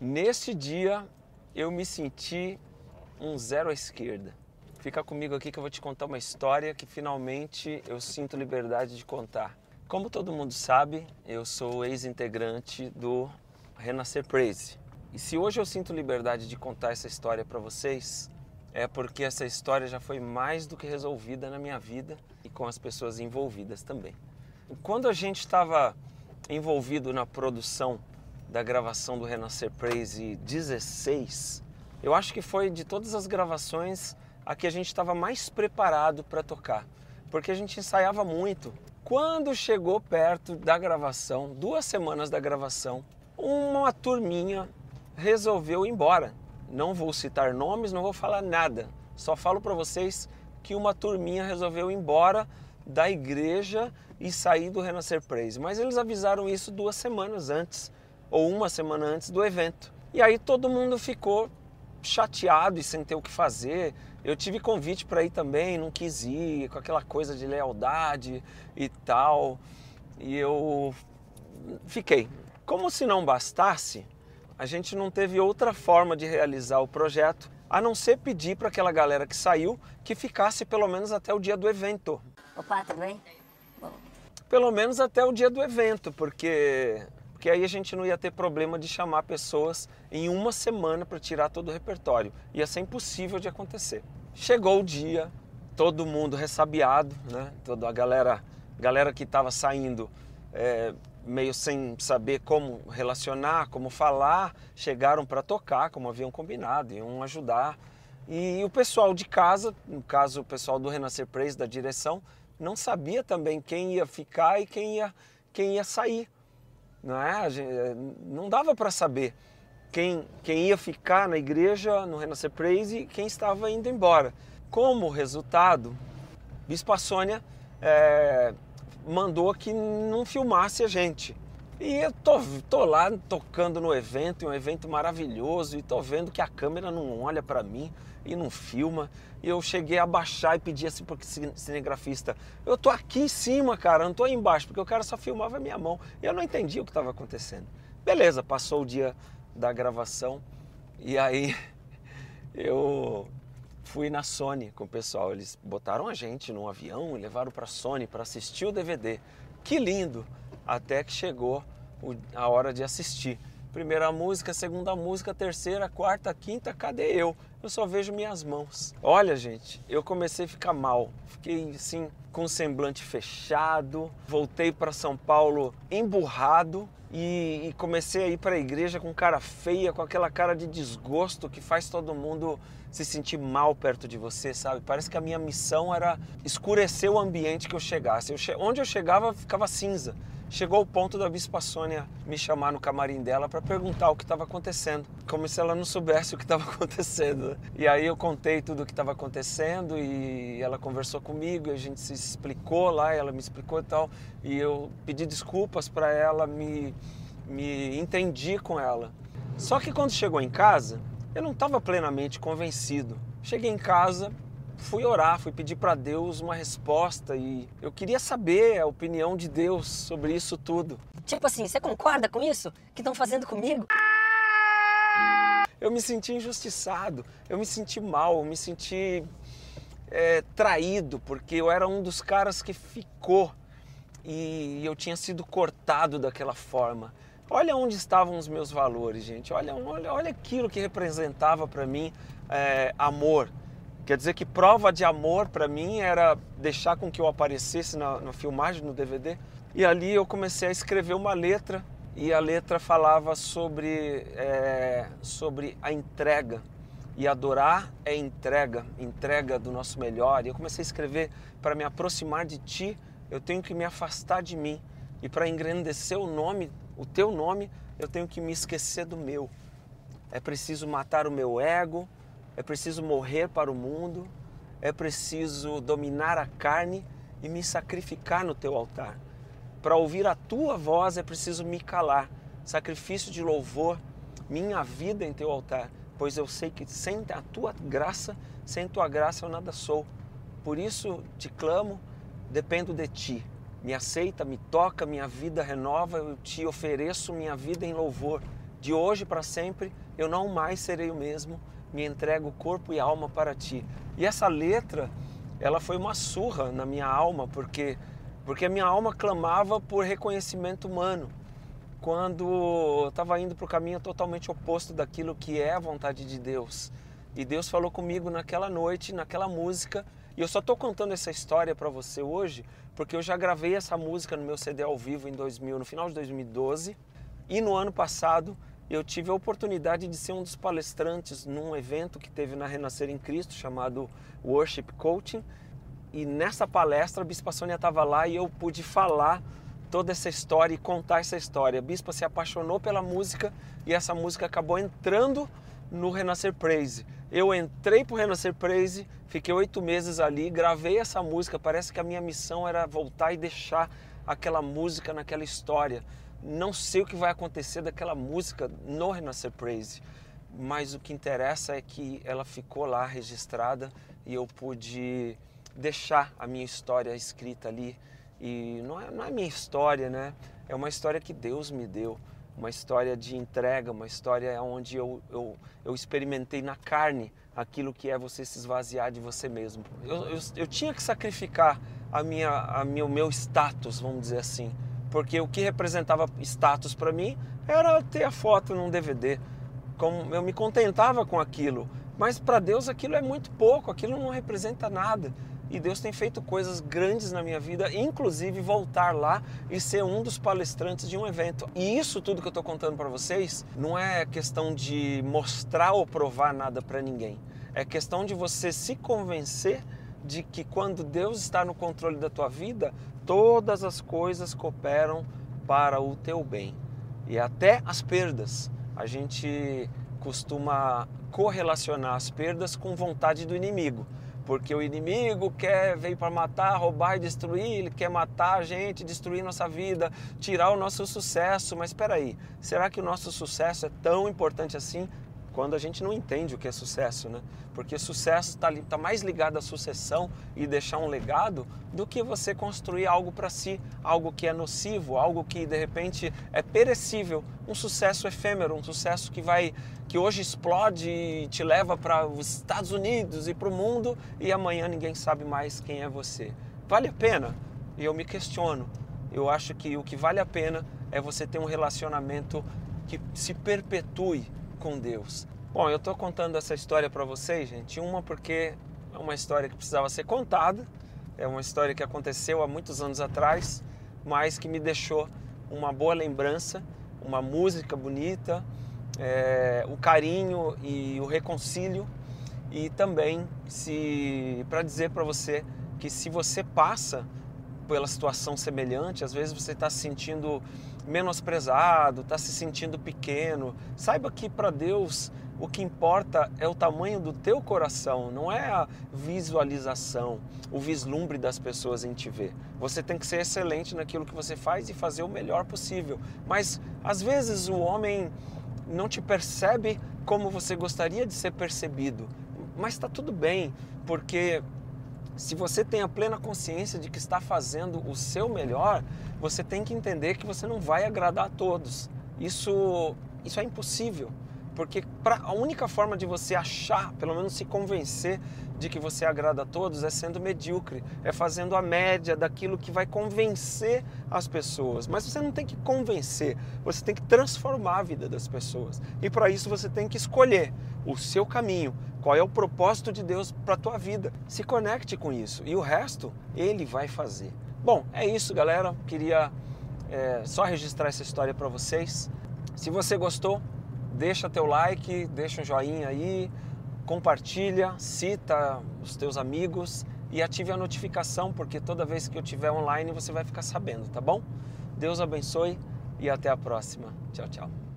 Neste dia eu me senti um zero à esquerda. Fica comigo aqui que eu vou te contar uma história que finalmente eu sinto liberdade de contar. Como todo mundo sabe, eu sou ex-integrante do Renascer Praise. E se hoje eu sinto liberdade de contar essa história para vocês, é porque essa história já foi mais do que resolvida na minha vida e com as pessoas envolvidas também. Quando a gente estava envolvido na produção da gravação do Renascer Praise 16, eu acho que foi de todas as gravações a que a gente estava mais preparado para tocar, porque a gente ensaiava muito. Quando chegou perto da gravação, duas semanas da gravação, uma turminha resolveu ir embora. Não vou citar nomes, não vou falar nada. Só falo para vocês que uma turminha resolveu ir embora da igreja e sair do Renascer Praise. Mas eles avisaram isso duas semanas antes, ou uma semana antes do evento. E aí todo mundo ficou chateado e sem ter o que fazer. Eu tive convite para ir também, não quis ir, com aquela coisa de lealdade e tal. E eu fiquei. Como se não bastasse, a gente não teve outra forma de realizar o projeto a não ser pedir para aquela galera que saiu que ficasse pelo menos até o dia do evento. Opa, tudo bem? Pelo menos até o dia do evento, porque porque aí a gente não ia ter problema de chamar pessoas em uma semana para tirar todo o repertório. Ia ser impossível de acontecer. Chegou o dia, todo mundo ressabiado, né? Toda a galera, galera que estava saindo é, meio sem saber como relacionar, como falar, chegaram para tocar, como haviam combinado, iam ajudar. E o pessoal de casa, no caso o pessoal do Renascer Praise, da direção, não sabia também quem ia ficar e quem ia, quem ia sair. Não, é? não dava para saber quem, quem ia ficar na igreja, no Renascer Praise e quem estava indo embora. Como resultado, Bispa Sônia é, mandou que não filmasse a gente. E eu tô, tô lá tocando no evento, um evento maravilhoso, e tô vendo que a câmera não olha para mim e não filma. E eu cheguei a baixar e pedi assim pro cinegrafista: Eu tô aqui em cima, cara, não tô aí embaixo, porque o cara só filmava a minha mão. E eu não entendi o que estava acontecendo. Beleza, passou o dia da gravação e aí eu fui na Sony com o pessoal. Eles botaram a gente num avião e levaram para Sony para assistir o DVD. Que lindo! Até que chegou a hora de assistir. Primeira música, segunda música, terceira, quarta, quinta, cadê eu? Eu só vejo minhas mãos. Olha, gente, eu comecei a ficar mal. Fiquei assim, com o semblante fechado. Voltei para São Paulo emburrado e, e comecei a ir para a igreja com cara feia, com aquela cara de desgosto que faz todo mundo se sentir mal perto de você, sabe? Parece que a minha missão era escurecer o ambiente que eu chegasse. Eu che... Onde eu chegava ficava cinza. Chegou o ponto da Bispa Sônia me chamar no camarim dela para perguntar o que estava acontecendo, como se ela não soubesse o que estava acontecendo. E aí eu contei tudo o que estava acontecendo e ela conversou comigo, a gente se explicou lá, ela me explicou e tal, e eu pedi desculpas para ela, me, me entendi com ela. Só que quando chegou em casa, eu não estava plenamente convencido. Cheguei em casa, fui orar, fui pedir para Deus uma resposta e eu queria saber a opinião de Deus sobre isso tudo. Tipo assim, você concorda com isso que estão fazendo comigo? Eu me senti injustiçado, eu me senti mal, eu me senti é, traído, porque eu era um dos caras que ficou e eu tinha sido cortado daquela forma. Olha onde estavam os meus valores, gente. Olha, olha, olha aquilo que representava para mim é, amor. Quer dizer que prova de amor para mim era deixar com que eu aparecesse na, na filmagem, no DVD. E ali eu comecei a escrever uma letra e a letra falava sobre, é, sobre a entrega. E adorar é entrega, entrega do nosso melhor. E eu comecei a escrever para me aproximar de ti, eu tenho que me afastar de mim. E para engrandecer o nome o teu nome, eu tenho que me esquecer do meu. É preciso matar o meu ego, é preciso morrer para o mundo, é preciso dominar a carne e me sacrificar no teu altar. Para ouvir a tua voz é preciso me calar. Sacrifício de louvor, minha vida em teu altar, pois eu sei que sem a tua graça, sem tua graça eu nada sou. Por isso te clamo, dependo de ti me aceita, me toca, minha vida renova, eu te ofereço minha vida em louvor. De hoje para sempre eu não mais serei o mesmo, me entrego corpo e alma para ti. E essa letra, ela foi uma surra na minha alma, porque porque a minha alma clamava por reconhecimento humano. Quando eu estava indo para o caminho totalmente oposto daquilo que é a vontade de Deus. E Deus falou comigo naquela noite, naquela música, e eu só estou contando essa história para você hoje porque eu já gravei essa música no meu CD ao vivo em 2000, no final de 2012, e no ano passado eu tive a oportunidade de ser um dos palestrantes num evento que teve na Renascer em Cristo chamado Worship Coaching. E nessa palestra a Bispa Sônia estava lá e eu pude falar toda essa história e contar essa história. A Bispa se apaixonou pela música e essa música acabou entrando no Renascer Praise. Eu entrei para o Renascer Praise, fiquei oito meses ali, gravei essa música. Parece que a minha missão era voltar e deixar aquela música naquela história. Não sei o que vai acontecer daquela música no Renascer Praise, mas o que interessa é que ela ficou lá registrada e eu pude deixar a minha história escrita ali. E não é, não é minha história, né? É uma história que Deus me deu, uma história de entrega, uma história onde eu, eu, eu experimentei na carne aquilo que é você se esvaziar de você mesmo. Eu, eu, eu tinha que sacrificar a minha, a minha, o meu status, vamos dizer assim porque o que representava status para mim era ter a foto num DVD. Como eu me contentava com aquilo, mas para Deus aquilo é muito pouco, aquilo não representa nada. E Deus tem feito coisas grandes na minha vida, inclusive voltar lá e ser um dos palestrantes de um evento. E isso tudo que eu estou contando para vocês não é questão de mostrar ou provar nada para ninguém. É questão de você se convencer de que quando Deus está no controle da tua vida, todas as coisas cooperam para o teu bem. E até as perdas. A gente costuma correlacionar as perdas com vontade do inimigo. Porque o inimigo quer veio para matar, roubar e destruir, ele quer matar a gente, destruir nossa vida, tirar o nosso sucesso. Mas espera aí, será que o nosso sucesso é tão importante assim? Quando a gente não entende o que é sucesso, né? Porque sucesso está tá mais ligado à sucessão e deixar um legado do que você construir algo para si, algo que é nocivo, algo que de repente é perecível, um sucesso efêmero, um sucesso que vai que hoje explode e te leva para os Estados Unidos e para o mundo e amanhã ninguém sabe mais quem é você. Vale a pena? E eu me questiono. Eu acho que o que vale a pena é você ter um relacionamento que se perpetue com Deus. Bom, eu estou contando essa história para vocês, gente. Uma porque é uma história que precisava ser contada, é uma história que aconteceu há muitos anos atrás, mas que me deixou uma boa lembrança, uma música bonita, é, o carinho e o reconcílio e também se para dizer para você que se você passa pela situação semelhante, às vezes você está se sentindo menosprezado, está se sentindo pequeno. Saiba que para Deus o que importa é o tamanho do teu coração, não é a visualização, o vislumbre das pessoas em te ver. Você tem que ser excelente naquilo que você faz e fazer o melhor possível. Mas às vezes o homem não te percebe como você gostaria de ser percebido. Mas está tudo bem, porque se você tem a plena consciência de que está fazendo o seu melhor, você tem que entender que você não vai agradar a todos. Isso, isso é impossível, porque pra, a única forma de você achar, pelo menos se convencer de que você agrada a todos, é sendo medíocre, é fazendo a média daquilo que vai convencer as pessoas. Mas você não tem que convencer, você tem que transformar a vida das pessoas. E para isso você tem que escolher o seu caminho, qual é o propósito de Deus para a tua vida. Se conecte com isso e o resto ele vai fazer. Bom, é isso, galera. Queria é, só registrar essa história para vocês. Se você gostou, deixa teu like, deixa um joinha aí, compartilha, cita os teus amigos e ative a notificação, porque toda vez que eu estiver online você vai ficar sabendo, tá bom? Deus abençoe e até a próxima. Tchau, tchau.